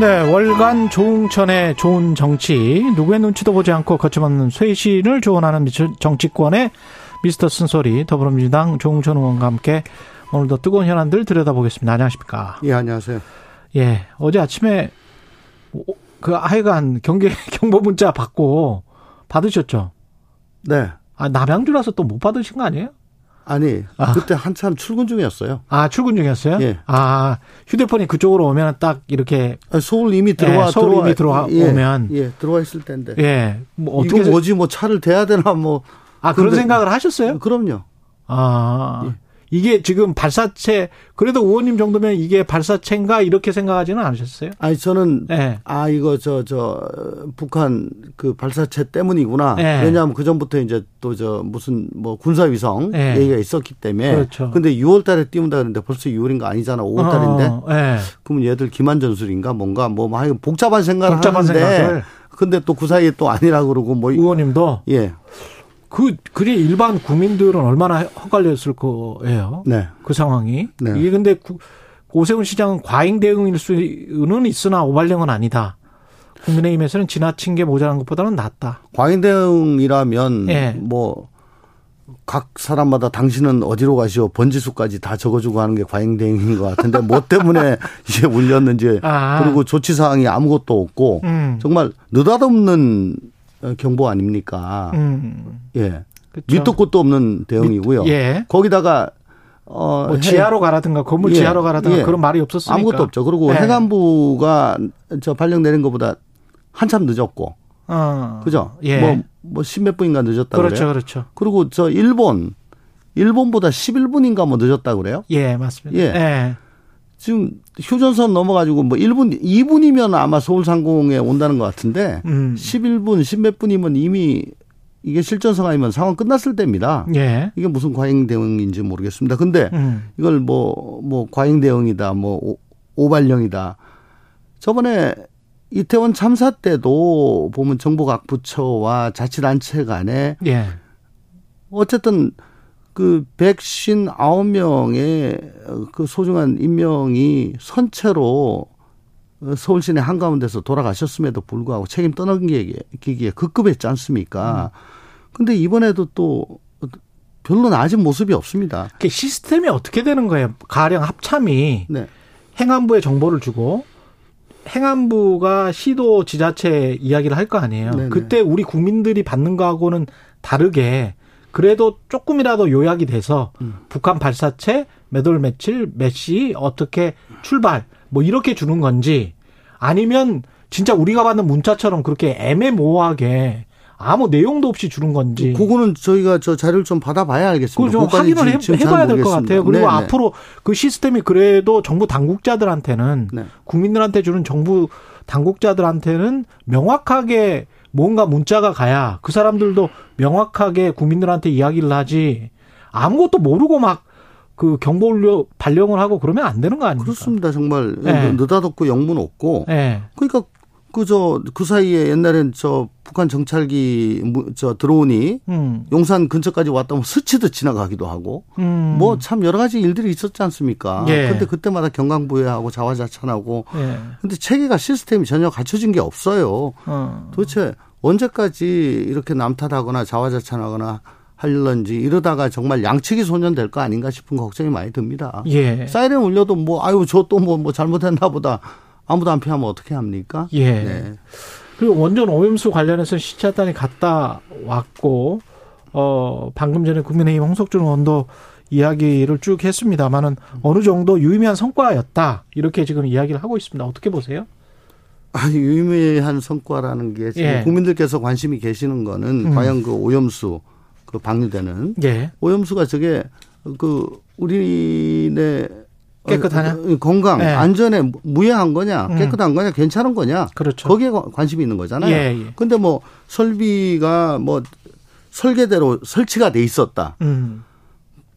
네, 월간 조웅천의 좋은 정치, 누구의 눈치도 보지 않고 거침없는 쇄신을 조언하는 정치권의 미스터 쓴소리, 더불어민주당 조웅천 의원과 함께 오늘도 뜨거운 현안들 들여다보겠습니다. 안녕하십니까? 예, 안녕하세요. 예, 어제 아침에 그 하여간 경계 경보 문자 받고 받으셨죠? 네. 아, 남양주라서 또 못 받으신 거 아니에요? 아니, 아. 그때 한참 출근 중이었어요. 아, 출근 중이었어요? 예. 아, 휴대폰이 그쪽으로 오면 딱 이렇게. 아, 서울 이미 들어와, 예, 서울 들어와, 이미 들어와 예, 오면. 예, 들어와 있을 텐데. 예. 뭐 어떻게. 이거 뭐지, 뭐 차를 대야 되나, 뭐. 아, 그런 생각을 하셨어요? 그럼요. 아. 예. 이게 지금 발사체 그래도 의원님 정도면 이게 발사체인가 이렇게 생각하지는 않으셨어요? 아니 저는 네. 아 이거 저저 저, 북한 그 발사체 때문이구나. 네. 왜냐하면 그 전부터 이제 또 저 무슨 뭐 군사 위성 네. 얘기가 있었기 때문에. 그렇죠. 근데 6월달에 띄운다 그러는데 벌써 6월인 거 아니잖아. 5월달인데. 어, 네. 그러면 얘들 기만 전술인가 뭔가 뭐 하여간 복잡한 생각을 복잡한 하는데. 생각을. 근데 또 그 사이에 또 아니라 그러고 뭐 의원님도 예. 그, 그게 일반 국민들은 얼마나 헛갈렸을 거예요. 네. 그 상황이. 네. 이게 근데 오세훈 시장은 과잉 대응일 수는 있으나 오발령은 아니다. 국민의힘에서는 지나친 게 모자란 것보다는 낫다. 과잉 대응이라면 네. 뭐, 각 사람마다 당신은 어디로 가시오 번지수까지 다 적어주고 하는 게 과잉 대응인 것 같은데 뭐 때문에 이게 울렸는지 아. 그리고 조치 사항이 아무것도 없고 음. 정말 느닷없는 어, 경보 아닙니까? 음. 예. 그쵸. 밑도 끝도 없는 대응이고요. 예. 거기다가 어 뭐 지하로 가라든가 건물 예. 지하로 가라든가 예. 그런 말이 없었으니까 아무것도 없죠. 그리고 예. 해관부가 저 발령 내린 것보다 한참 늦었고. 어. 그죠? 예. 뭐, 뭐, 십몇 분인가 늦었다 그렇죠, 그래요. 그렇죠. 그리고 저 일본, 일본보다 11분인가 뭐 늦었다 그래요? 예, 맞습니다. 예. 예. 지금 휴전선 넘어가지고 뭐 1분, 2분이면 아마 서울 상공에 온다는 것 같은데 음. 11분, 10몇 분이면 이미 이게 실전성 아니면 상황 끝났을 때입니다. 예. 이게 무슨 과잉 대응인지 모르겠습니다. 근데 음. 이걸 뭐, 뭐 과잉 대응이다, 뭐 오, 오발령이다. 저번에 이태원 참사 때도 보면 정부 각 부처와 자치단체 간에 예. 어쨌든 그 159명의 그 소중한 인명이 선체로 서울 시내 한가운데서 돌아가셨음에도 불구하고 책임 떠넘기기에 급급했지 않습니까? 근데 이번에도 또 별로 나아진 모습이 없습니다. 그 시스템이 어떻게 되는 거예요? 가령 합참이 네. 행안부에 정보를 주고 행안부가 시도 지자체 이야기를 할 거 아니에요. 네네. 그때 우리 국민들이 받는 거하고는 다르게 그래도 조금이라도 요약이 돼서 음. 북한 발사체 몇 월 며칠 몇 시 어떻게 출발 뭐 이렇게 주는 건지 아니면 진짜 우리가 받는 문자처럼 그렇게 애매모호하게 아무 내용도 없이 주는 건지. 그거는 저희가 저 자료를 좀 받아봐야 알겠습니다. 그좀 확인을 해, 봐야 될 것 같아요. 그리고 네네. 앞으로 그 시스템이 그래도 정부 당국자들한테는 네. 국민들한테 주는 정부 당국자들한테는 명확하게 뭔가 문자가 가야 그 사람들도 명확하게 국민들한테 이야기를 하지 아무것도 모르고 막 그 경보 발령을 하고 그러면 안 되는 거 아닙니까? 그렇습니다. 정말 네. 느닷없고 영문 없고. 네. 그러니까 그저 그 사이에 옛날엔 저 북한 정찰기 저 드론이 음. 용산 근처까지 왔다 면 스치듯 지나가기도 하고 음. 뭐참 여러 가지 일들이 있었지 않습니까? 예. 근데 그때마다 경강부회하고 자화자찬하고 예. 근데 체계가 시스템이 전혀 갖춰진 게 없어요. 어. 도대체 언제까지 이렇게 남탓하거나 자화자찬하거나 할런지 이러다가 정말 양측이 소년될 거 아닌가 싶은 걱정이 많이 듭니다. 예. 사이렌 울려도 뭐 아유 저 또 뭐뭐 뭐 잘못했나 보다 아무도 안 피하면 어떻게 합니까? 예. 네. 그리고 원전 오염수 관련해서 시찰단이 갔다 왔고 어 방금 전에 국민의힘 홍석준 의원도 이야기를 쭉 했습니다만은 어느 정도 유의미한 성과였다 이렇게 지금 이야기를 하고 있습니다. 어떻게 보세요? 아니 유의미한 성과라는 게 예. 국민들께서 관심이 계시는 거는 음. 과연 그 오염수 그 방류되는 예. 오염수가 저게 그 우리네 깨끗하냐? 어, 건강, 네. 안전에 무해한 거냐, 음. 깨끗한 거냐, 괜찮은 거냐. 그렇죠. 거기에 관심이 있는 거잖아요. 예, 예. 근데 뭐 설비가 뭐 설계대로 설치가 돼 있었다. 음.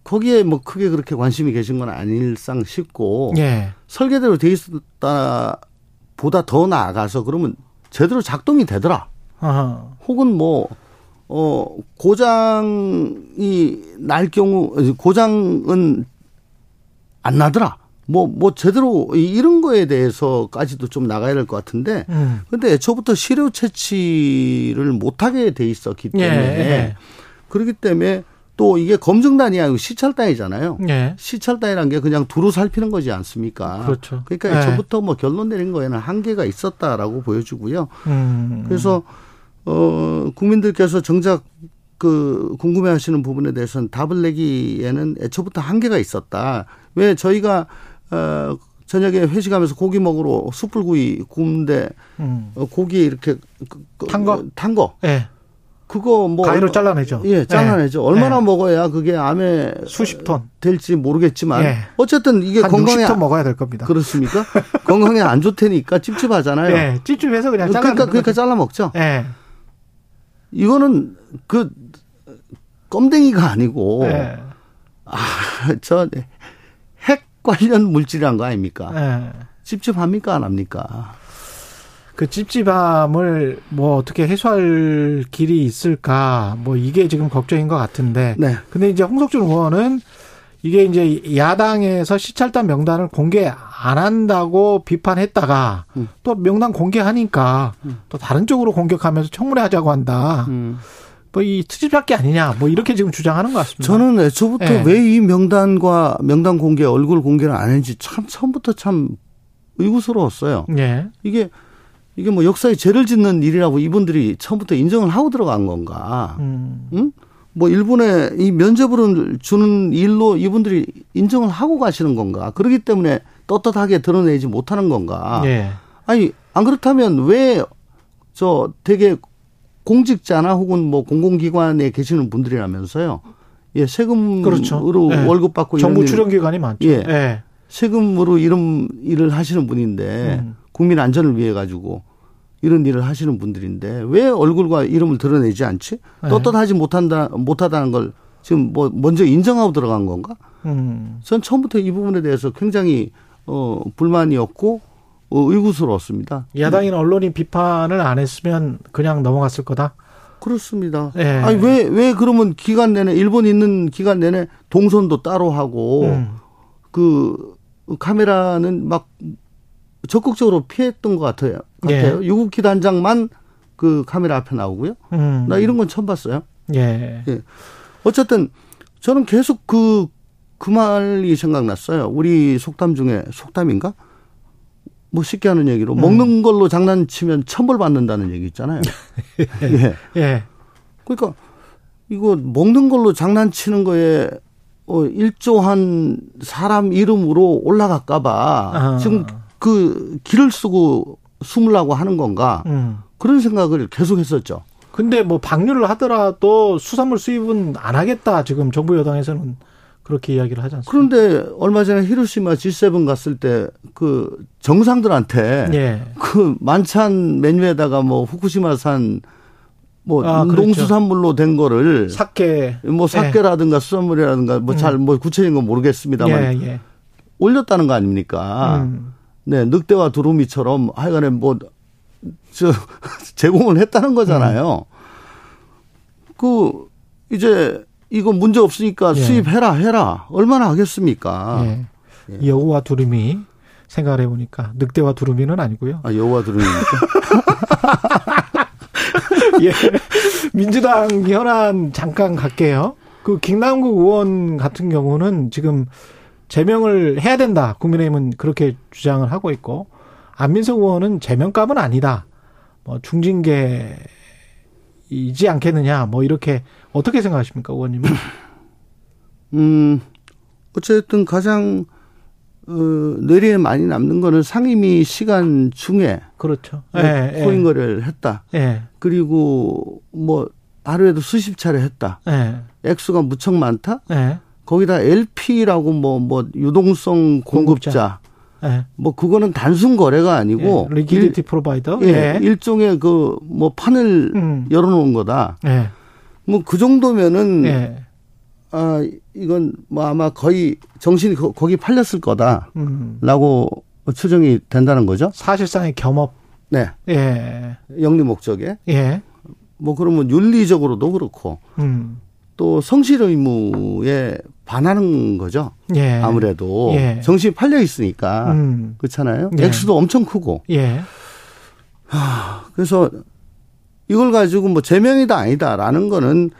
거기에 뭐 크게 그렇게 관심이 계신 건 아닐상 싶고 예. 설계대로 돼 있었다 보다 더 나아가서 그러면 제대로 작동이 되더라. 아하. 혹은 뭐, 어, 고장이 날 경우, 고장은 안 나더라. 뭐, 뭐, 제대로 이런 거에 대해서까지도 좀 나가야 될 것 같은데, 음. 근데 애초부터 시료 채취를 못하게 돼 있었기 때문에, 예, 예. 그렇기 때문에 또 이게 검증단이 아니고 시찰단이잖아요. 예. 시찰단이란 게 그냥 두루 살피는 거지 않습니까? 그렇죠. 그러니까 애초부터 뭐 결론 내린 거에는 한계가 있었다라고 보여주고요. 음. 그래서 어, 국민들께서 정작 그 궁금해 하시는 부분에 대해서는 답을 내기에는 애초부터 한계가 있었다. 왜 저희가 어, 저녁에 회식하면서 고기 먹으러 숯불구이 구운데 음. 어, 고기에 이렇게 그, 그, 탄 거? 탄 거. 예. 그거 뭐 가위로 잘라내죠. 예, 잘라내죠. 네. 얼마나 네. 먹어야 그게 암에 수십 톤 될지 모르겠지만 네. 어쨌든 이게 건강에 60톤 먹어야 될 겁니다. 그렇습니까? 건강에 안 좋다니까 찝찝하잖아요. 네, 찝찝해서 그냥 잘라 그러니까 그러니까 잘라 먹죠. 네. 이거는 그 껌댕이가 아니고 네. 아저 핵 관련 물질이란 거 아닙니까? 네. 찝찝합니까 안 합니까? 그 찝찝함을 뭐 어떻게 해소할 길이 있을까 뭐 이게 지금 걱정인 것 같은데. 네. 근데 이제 홍석준 의원은 이게 이제 야당에서 시찰단 명단을 공개 안 한다고 비판했다가 음. 또 명단 공개하니까 음. 또 다른 쪽으로 공격하면서 청문회 하자고 한다. 음. 뭐 이 트집잡기 아니냐 뭐 이렇게 지금 주장하는 것 같습니다. 저는 애초부터 네. 왜이 명단과 명단 공개 얼굴 공개를 안 했는지 참 처음부터 참 의구스러웠어요. 네. 이게 이게 뭐 역사에 죄를 짓는 일이라고 이분들이 처음부터 인정을 하고 들어간 건가? 음. 응? 뭐 일본에 이 면접을 주는 일로 이분들이 인정을 하고 가시는 건가? 그렇기 때문에 떳떳하게 드러내지 못하는 건가? 네. 아니 안 그렇다면 왜 저 되게 공직자나 혹은 뭐 공공기관에 계시는 분들이라면서요? 예, 세금으로 그렇죠. 네. 월급 받고 정부 출연 기관이 많죠. 예, 네. 세금으로 이런 일을 하시는 분인데 음. 국민 안전을 위해 가지고 이런 일을 하시는 분들인데 왜 얼굴과 이름을 드러내지 않지? 네. 떳떳하지 못한다 못하다는 걸 지금 뭐 먼저 인정하고 들어간 건가? 음. 전 처음부터 이 부분에 대해서 굉장히 어 불만이었고 어, 의구스러웠습니다. 야당이나 언론이 비판을 안 했으면 그냥 넘어갔을 거다. 그렇습니다. 네. 아니 왜왜 그러면 기간 내내 일본 있는 기간 내내 동선도 따로 하고 음. 그 카메라는 막 적극적으로 피했던 것 같아요. 같아요. 예. 유국기 단장만 그 카메라 앞에 나오고요. 음. 나 이런 건 처음 봤어요. 예. 예. 어쨌든 저는 계속 그, 그 말이 생각났어요. 우리 속담 중에 속담인가? 뭐 쉽게 하는 얘기로 음. 먹는 걸로 장난치면 천벌 받는다는 얘기 있잖아요. 예. 예. 그러니까 이거 먹는 걸로 장난치는 거에 어 일조한 사람 이름으로 올라갈까 봐 아. 지금 그 길을 쓰고 숨으려고 하는 건가 음. 그런 생각을 계속 했었죠. 근데 뭐 방류를 하더라도 수산물 수입은 안 하겠다 지금 정부 여당에서는 그렇게 이야기를 하지 않습니까? 그런데 얼마 전에 히로시마 G7 갔을 때 그 정상들한테 예. 그 만찬 메뉴에다가 뭐 후쿠시마산 뭐 아, 그렇죠. 농수산물로 된 거를 사케 뭐 사케라든가 예. 수산물이라든가 뭐 잘뭐 음. 뭐 구체적인 건 모르겠습니다만 예, 예. 올렸다는 거 아닙니까? 음. 네, 늑대와 두루미처럼 하여간에 뭐, 저, 제공을 했다는 거잖아요. 음. 그, 이제, 이거 문제 없으니까 예. 수입해라, 해라. 얼마나 하겠습니까? 예. 예. 여우와 두루미 생각을 해보니까 늑대와 두루미는 아니고요. 아, 여우와 두루미입니까? 예. 민주당 현안 잠깐 갈게요. 그 김남국 의원 같은 경우는 지금 제명을 해야 된다. 국민의힘은 그렇게 주장을 하고 있고 안민석 의원은 제명감은 아니다. 뭐 중징계 이지 않겠느냐. 뭐 이렇게 어떻게 생각하십니까, 의원님은? 음, 어쨌든 가장 어, 뇌리에 많이 남는 거는 상임위 시간 중에 그렇죠. 뭐 예, 코인 예. 거를 했다. 예. 그리고 뭐 하루에도 수십 차례 했다. 예. 액수가 무척 많다. 예. 거기다 LP라고 뭐뭐 뭐 유동성 공급자, 네. 뭐 그거는 단순 거래가 아니고 예, 리퀴디티 프로바이더 예, 예. 일종의 그 뭐 판을 음. 열어놓은 거다. 예. 뭐그 정도면은 예. 아 이건 뭐 아마 거의 정신이 거, 기 팔렸을 거다라고 음. 추정이 된다는 거죠. 사실상의 겸업. 네. 예. 영리 목적에. 예. 뭐 그러면 윤리적으로도 그렇고 음. 또 성실 의무에 반하는 거죠. 예. 아무래도 예. 정신이 팔려 있으니까 음. 그렇잖아요. 예. 액수도 엄청 크고. 예. 하, 그래서 이걸 가지고 뭐 제명이다 아니다라는 거는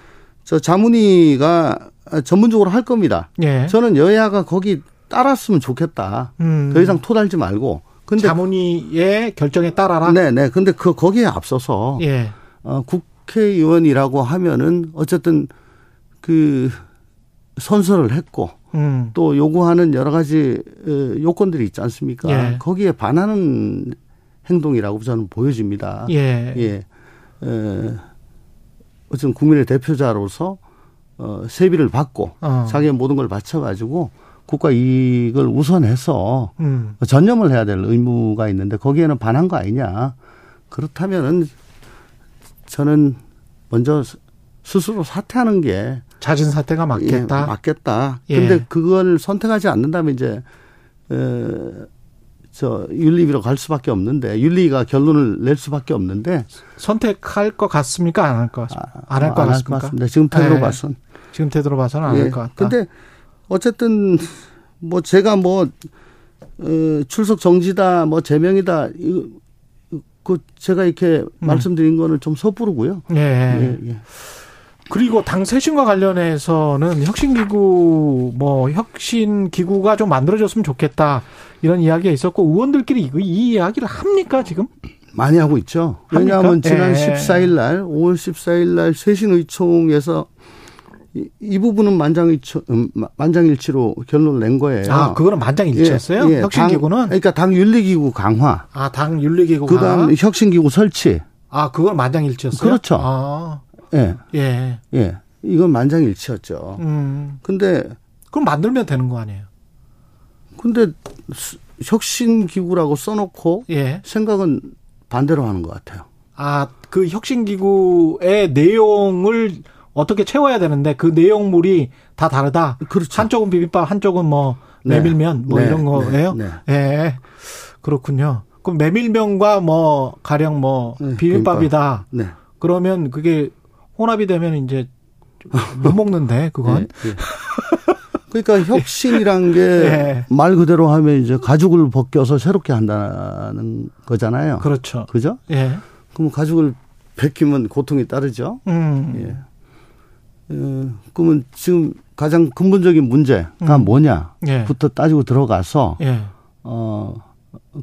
저 자문위가 전문적으로 할 겁니다. 예. 저는 여야가 거기 따랐으면 좋겠다. 음. 더 이상 토달지 말고. 근데 자문위의 결정에 따라라. 네, 네. 근데 그 거기에 앞서서 예. 어, 국회의원이라고 하면은 어쨌든 그 선서를 했고 음. 또 요구하는 여러 가지 어, 요건들이 있지 않습니까? 예. 거기에 반하는 행동이라고 저는 보여집니다. 예. 예. 에, 어쨌든 국민의 대표자로서 어, 세비를 받고 어. 자기의 모든 걸 바쳐가지고 국가 이익을 우선해서 음. 전념을 해야 될 의무가 있는데 거기에는 반한 거 아니냐. 그렇다면은 저는 먼저 스스로 사퇴하는 게 자진 사퇴가 맞겠다. 예, 맞겠다. 예. 근데 그걸 선택하지 않는다면 이제 어, 저 윤리위로 갈 수밖에 없는데 윤리가 결론을 낼 수밖에 없는데 선택할 것 같습니까? 안 할 것 같습니까? 안 할것 같습니까? 같습니다. 지금 태도로 예. 봐선 지금 태도로 봐서는 안 할것 예. 같다. 근데 어쨌든 뭐 제가 뭐 어, 출석 정지다 뭐 제명이다 이거 그 제가 이렇게 음. 말씀드린 거는 좀 섣부르고요. 예. 예, 예. 그리고 당 쇄신과 관련해서는 혁신기구 뭐 혁신기구가 좀 만들어졌으면 좋겠다 이런 이야기가 있었고 의원들끼리 이 이야기를 합니까 지금? 많이 하고 있죠. 왜냐하면 지난 예. 14일 날 5월 14일 날 쇄신의총에서 이, 이 부분은 만장일치, 음, 만장일치로 결론을 낸 거예요. 아, 그거는 만장일치였어요? 예, 예, 혁신기구는? 당, 그러니까 당 윤리기구 강화. 아, 당 윤리기구 강화. 그 다음 혁신기구 설치. 아, 그건 만장일치였어요? 그렇죠. 아. 예. 예. 예. 이건 만장일치였죠. 음. 근데. 그럼 만들면 되는 거 아니에요? 근데 혁신 기구라고 써놓고. 예. 생각은 반대로 하는 것 같아요. 아, 그 혁신 기구의 내용을 어떻게 채워야 되는데 그 내용물이 다 다르다. 그렇죠. 한쪽은 비빔밥, 한쪽은 뭐 네. 메밀면 뭐 네. 이런 거예요. 네. 네. 예. 그렇군요. 그럼 메밀면과 뭐 가령 뭐 네. 비빔밥이다. 네. 그러면 그게 혼합이 되면 이제 못 먹는데 그건. 그러니까 혁신이란 게 말 그대로 하면 이제 가죽을 벗겨서 새롭게 한다는 거잖아요. 그렇죠. 그죠? 예. 그럼 가죽을 벗기면 고통이 따르죠. 음. 예. 어, 그러면 지금 가장 근본적인 문제가 음. 뭐냐부터 예. 따지고 들어가서 예. 어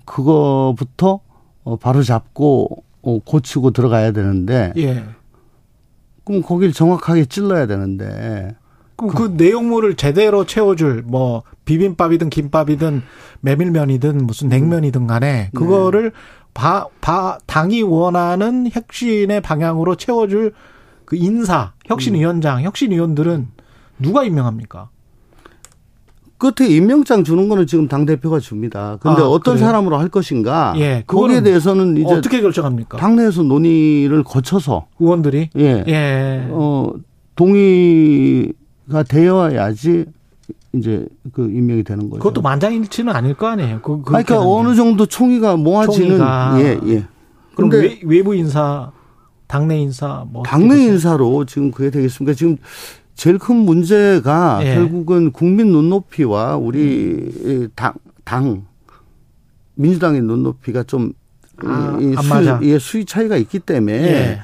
그거부터 어, 바로 잡고 어, 고치고 들어가야 되는데 예. 그럼 거기를 정확하게 찔러야 되는데 그럼 그, 그 내용물을 제대로 채워줄 뭐 비빔밥이든 김밥이든 메밀면이든 무슨 냉면이든 간에 그거를 네. 바, 바, 당이 원하는 혁신의 방향으로 채워줄 그 인사, 혁신위원장, 음. 혁신위원들은 누가 임명합니까? 끝에 임명장 주는 거는 지금 당 대표가 줍니다. 근데 아, 어떤 그래요? 사람으로 할 것인가? 예, 거기에 대해서는 이제 어떻게 결정합니까? 당내에서 논의를 거쳐서 의원들이 예, 예. 어 동의가 되어야지 이제 그 임명이 되는 거죠. 그것도 만장일치는 아닐 거 아니에요. 그, 그러니까 어느 정도 총의가 모아지는 총의가. 예, 예. 그럼 외, 외부 인사 당내 인사 뭐 당내 인사로 지금 그게 되겠습니까? 지금 제일 큰 문제가 예. 결국은 국민 눈높이와 우리 음. 당, 당 민주당의 눈높이가 좀 아, 이, 수, 예, 수위 차이가 있기 때문에 예.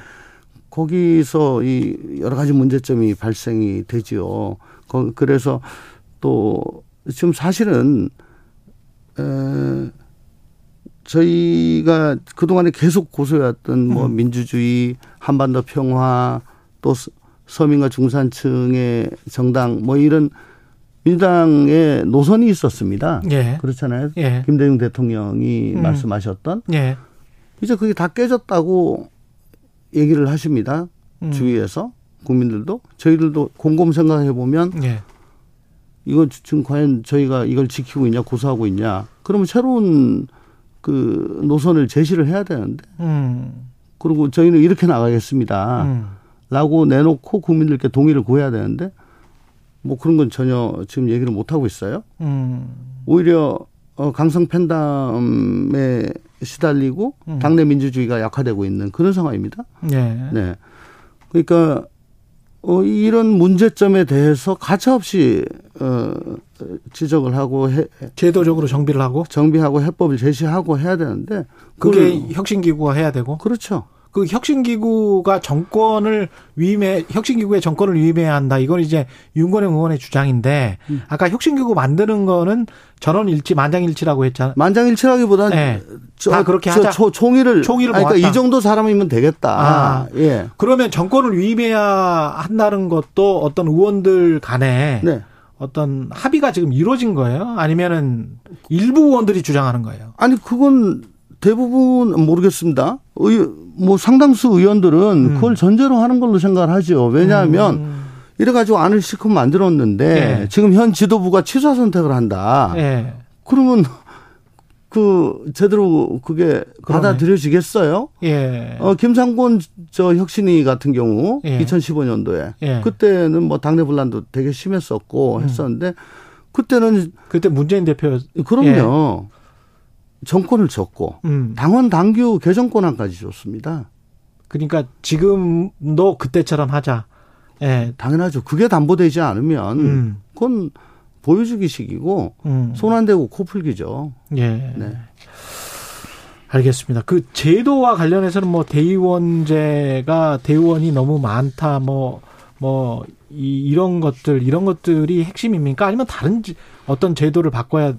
거기서 이 여러 가지 문제점이 발생이 되지요. 그래서 또 지금 사실은 에, 저희가 그동안에 계속 고소해왔던 뭐 음. 민주주의, 한반도 평화, 또 서민과 중산층의 정당 뭐 이런 민주당의 노선이 있었습니다. 예. 그렇잖아요. 예. 김대중 대통령이 음. 말씀하셨던. 예. 이제 그게 다 깨졌다고 얘기를 하십니다. 음. 주위에서 국민들도 저희들도 곰곰 생각해 보면 예. 이거 지금 과연 저희가 이걸 지키고 있냐 고소하고 있냐 그러면 새로운 그 노선을 제시를 해야 되는데 음. 그리고 저희는 이렇게 나가겠습니다. 음. 라고 내놓고 국민들께 동의를 구해야 되는데 뭐 그런 건 전혀 지금 얘기를 못 하고 있어요. 음. 오히려 어 강성 팬담에 시달리고 음. 당내 민주주의가 약화되고 있는 그런 상황입니다. 네. 네. 그러니까 어 이런 문제점에 대해서 가차없이 어 지적을 하고 해 제도적으로 정비를 하고 정비하고 해법을 제시하고 해야 되는데 그게 혁신 기구가 해야 되고 그렇죠. 그 혁신기구가 정권을 위임해 혁신기구의 정권을 위임해야 한다. 이건 이제 윤건영 의원의 주장인데 음. 아까 혁신기구 만드는 거는 전원일치 만장일치라고 했잖아요. 만장일치라기보다는 네. 저, 다 그렇게 하자. 저, 총의를 총의를 그러니까 이 정도 사람이면 되겠다. 아, 예. 그러면 정권을 위임해야 한다는 것도 어떤 의원들 간에 네. 어떤 합의가 지금 이루어진 거예요? 아니면은 일부 의원들이 주장하는 거예요? 아니 그건 대부분 모르겠습니다. 의, 뭐 상당수 의원들은 음. 그걸 전제로 하는 걸로 생각을 하죠. 왜냐하면 음. 이래가지고 안을 실컷 만들었는데 네. 지금 현 지도부가 취사 선택을 한다. 네. 그러면 그 제대로 그게 받아들여지겠어요? 예. 어 김상곤 저 혁신위 같은 경우 예. 2015년도에 예. 그때는 뭐 당내 분란도 되게 심했었고 음. 했었는데 그때는 그때 문재인 대표 그럼요. 예. 정권을 줬고 음. 당원 당규 개정 권한까지 줬습니다. 그러니까 지금도 그때처럼 하자. 예. 당연하죠. 그게 담보되지 않으면 음. 그건 보여주기식이고 음. 손안 대고 코 풀기죠. 예. 네. 알겠습니다. 그 제도와 관련해서는 뭐 대의원제가 대의원이 너무 많다 뭐 뭐 이, 이런 것들 이런 것들이 핵심입니까? 아니면 다른 어떤 제도를 바꿔야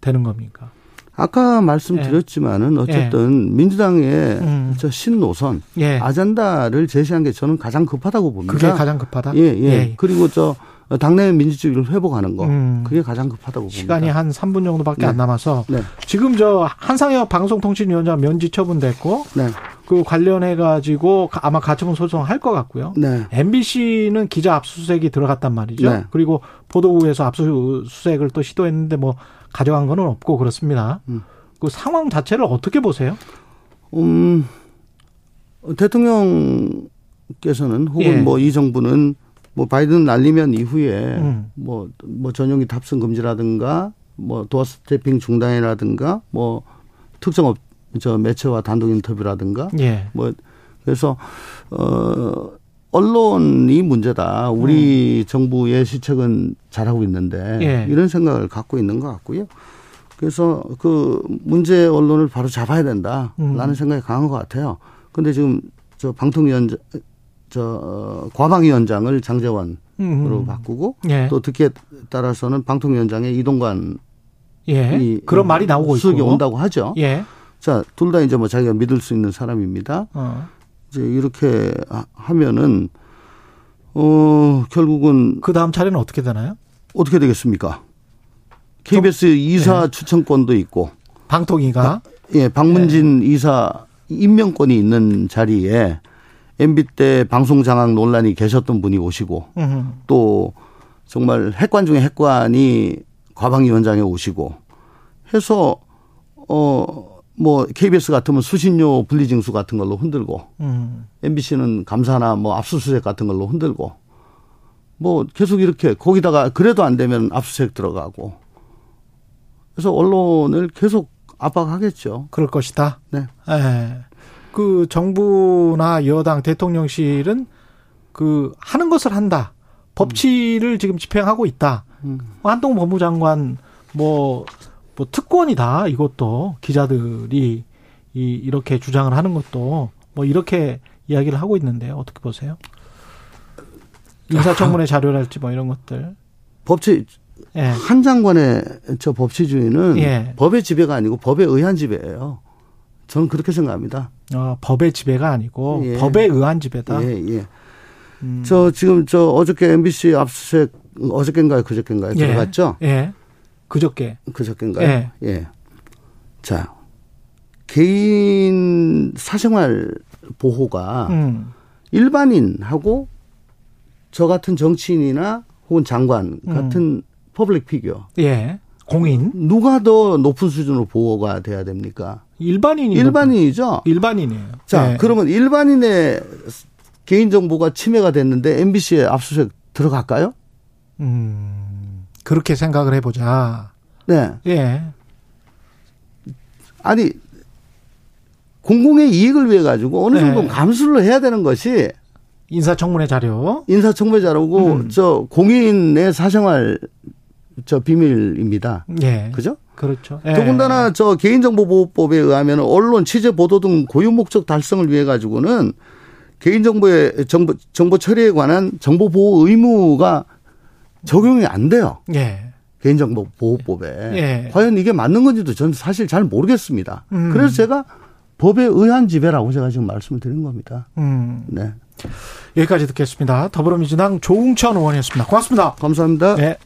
되는 겁니까? 아까 말씀드렸지만은 예. 어쨌든 예. 민주당의 음. 저 신노선 예. 아젠다를 제시한 게 저는 가장 급하다고 봅니다. 그게 가장 급하다. 예, 예. 예. 그리고 저 당내 민주주의를 회복하는 거 음. 그게 가장 급하다고 봅니다. 시간이 한 3분 정도밖에 네. 안 남아서 네. 지금 저 한상혁 방송통신위원장 면직 처분됐고 네. 그 관련해 가지고 아마 가처분 소송 할 것 같고요. 네. MBC는 기자 압수수색이 들어갔단 말이죠. 네. 그리고 보도국에서 압수수색을 또 시도했는데 뭐 가져간 거는 없고 그렇습니다. 음. 그 상황 자체를 어떻게 보세요? 음, 대통령께서는 혹은 예. 뭐이 정부는 뭐 바이든 날리면 이후에 음. 뭐, 뭐 전용기 탑승 금지라든가 뭐 doorstepping 중단이라든가 뭐 특정 업, 저 매체와 단독 인터뷰라든가 예. 뭐 그래서 어 언론이 문제다. 우리 음. 정부의 시책은 잘하고 있는데 예. 이런 생각을 갖고 있는 것 같고요. 그래서 그 문제 언론을 바로 잡아야 된다라는 음. 생각이 강한 것 같아요. 근데 지금 저 방통위원장 저 어, 과방위원장을 장재원으로 음. 바꾸고 예. 또 듣기에 따라서는 방통위원장의 이동관 예. 그런 말이 나오고 수석이 있고. 온다고 하죠. 예. 자, 둘 다 이제 뭐 자기가 믿을 수 있는 사람입니다. 어. 이제 이렇게 하면은 어 결국은 그 다음 차례는 어떻게 되나요? 어떻게 되겠습니까? KBS 이사 네. 추천권도 있고 방통위가 예 박문진 네. 이사 임명권이 있는 자리에 MB 때 방송 장악 논란이 계셨던 분이 오시고 으흠. 또 정말 핵관 중에 핵관이 과방위원장에 오시고 해서 어 뭐 KBS 같으면 수신료 분리징수 같은 걸로 흔들고 음. MBC는 감사나 뭐 압수수색 같은 걸로 흔들고 뭐 계속 이렇게 거기다가 그래도 안 되면 압수수색 들어가고 그래서 언론을 계속 압박하겠죠. 그럴 것이다. 네. 네. 그 정부나 여당 대통령실은 그 하는 것을 한다. 법치를 음. 지금 집행하고 있다. 음. 한동 법무장관 뭐 뭐 특권이다 이것도 기자들이 이 이렇게 주장을 하는 것도 뭐 이렇게 이야기를 하고 있는데 어떻게 보세요? 인사청문회 아. 자료랄지 뭐 이런 것들. 법치 예. 한 장관의 저 법치주의는 예. 법의 지배가 아니고 법에 의한 지배예요. 저는 그렇게 생각합니다. 어, 법의 지배가 아니고 예. 법에 의한 지배다. 예, 예. 음. 저 지금 저 어저께 MBC 압수수색 어저께인가요, 그저께인가요? 예. 들어갔죠? 예. 그저께. 그저께인가요? 예. 예. 자, 개인 사생활 보호가 음. 일반인하고 저 같은 정치인이나 혹은 장관 같은 음. public figure. 예. 공인. 누가 더 높은 수준으로 보호가 돼야 됩니까? 일반인이. 일반인이죠? 일반인이에요. 자, 예. 그러면 일반인의 개인 정보가 침해가 됐는데 MBC에 압수수색 들어갈까요? 음, 그렇게 생각을 해보자. 네. 예. 아니, 공공의 이익을 위해 가지고 어느 정도 네. 감수를 해야 되는 것이 인사청문회 자료. 인사청문회 자료고 음. 저 공인의 사생활 저 비밀입니다. 예. 그죠? 그렇죠. 예. 더군다나 저 개인정보보호법에 의하면 언론 취재 보도 등 고유 목적 달성을 위해 가지고는 개인정보의 정보 정보 처리에 관한 정보 보호 의무가 적용이 안 돼요. 예. 개인정보 보호법에 예. 과연 이게 맞는 건지도 저는 사실 잘 모르겠습니다. 음. 그래서 제가 법에 의한 지배라고 제가 지금 말씀을 드린 겁니다. 음. 네. 여기까지 듣겠습니다. 더불어민주당 조웅천 의원이었습니다. 고맙습니다. 감사합니다. 네.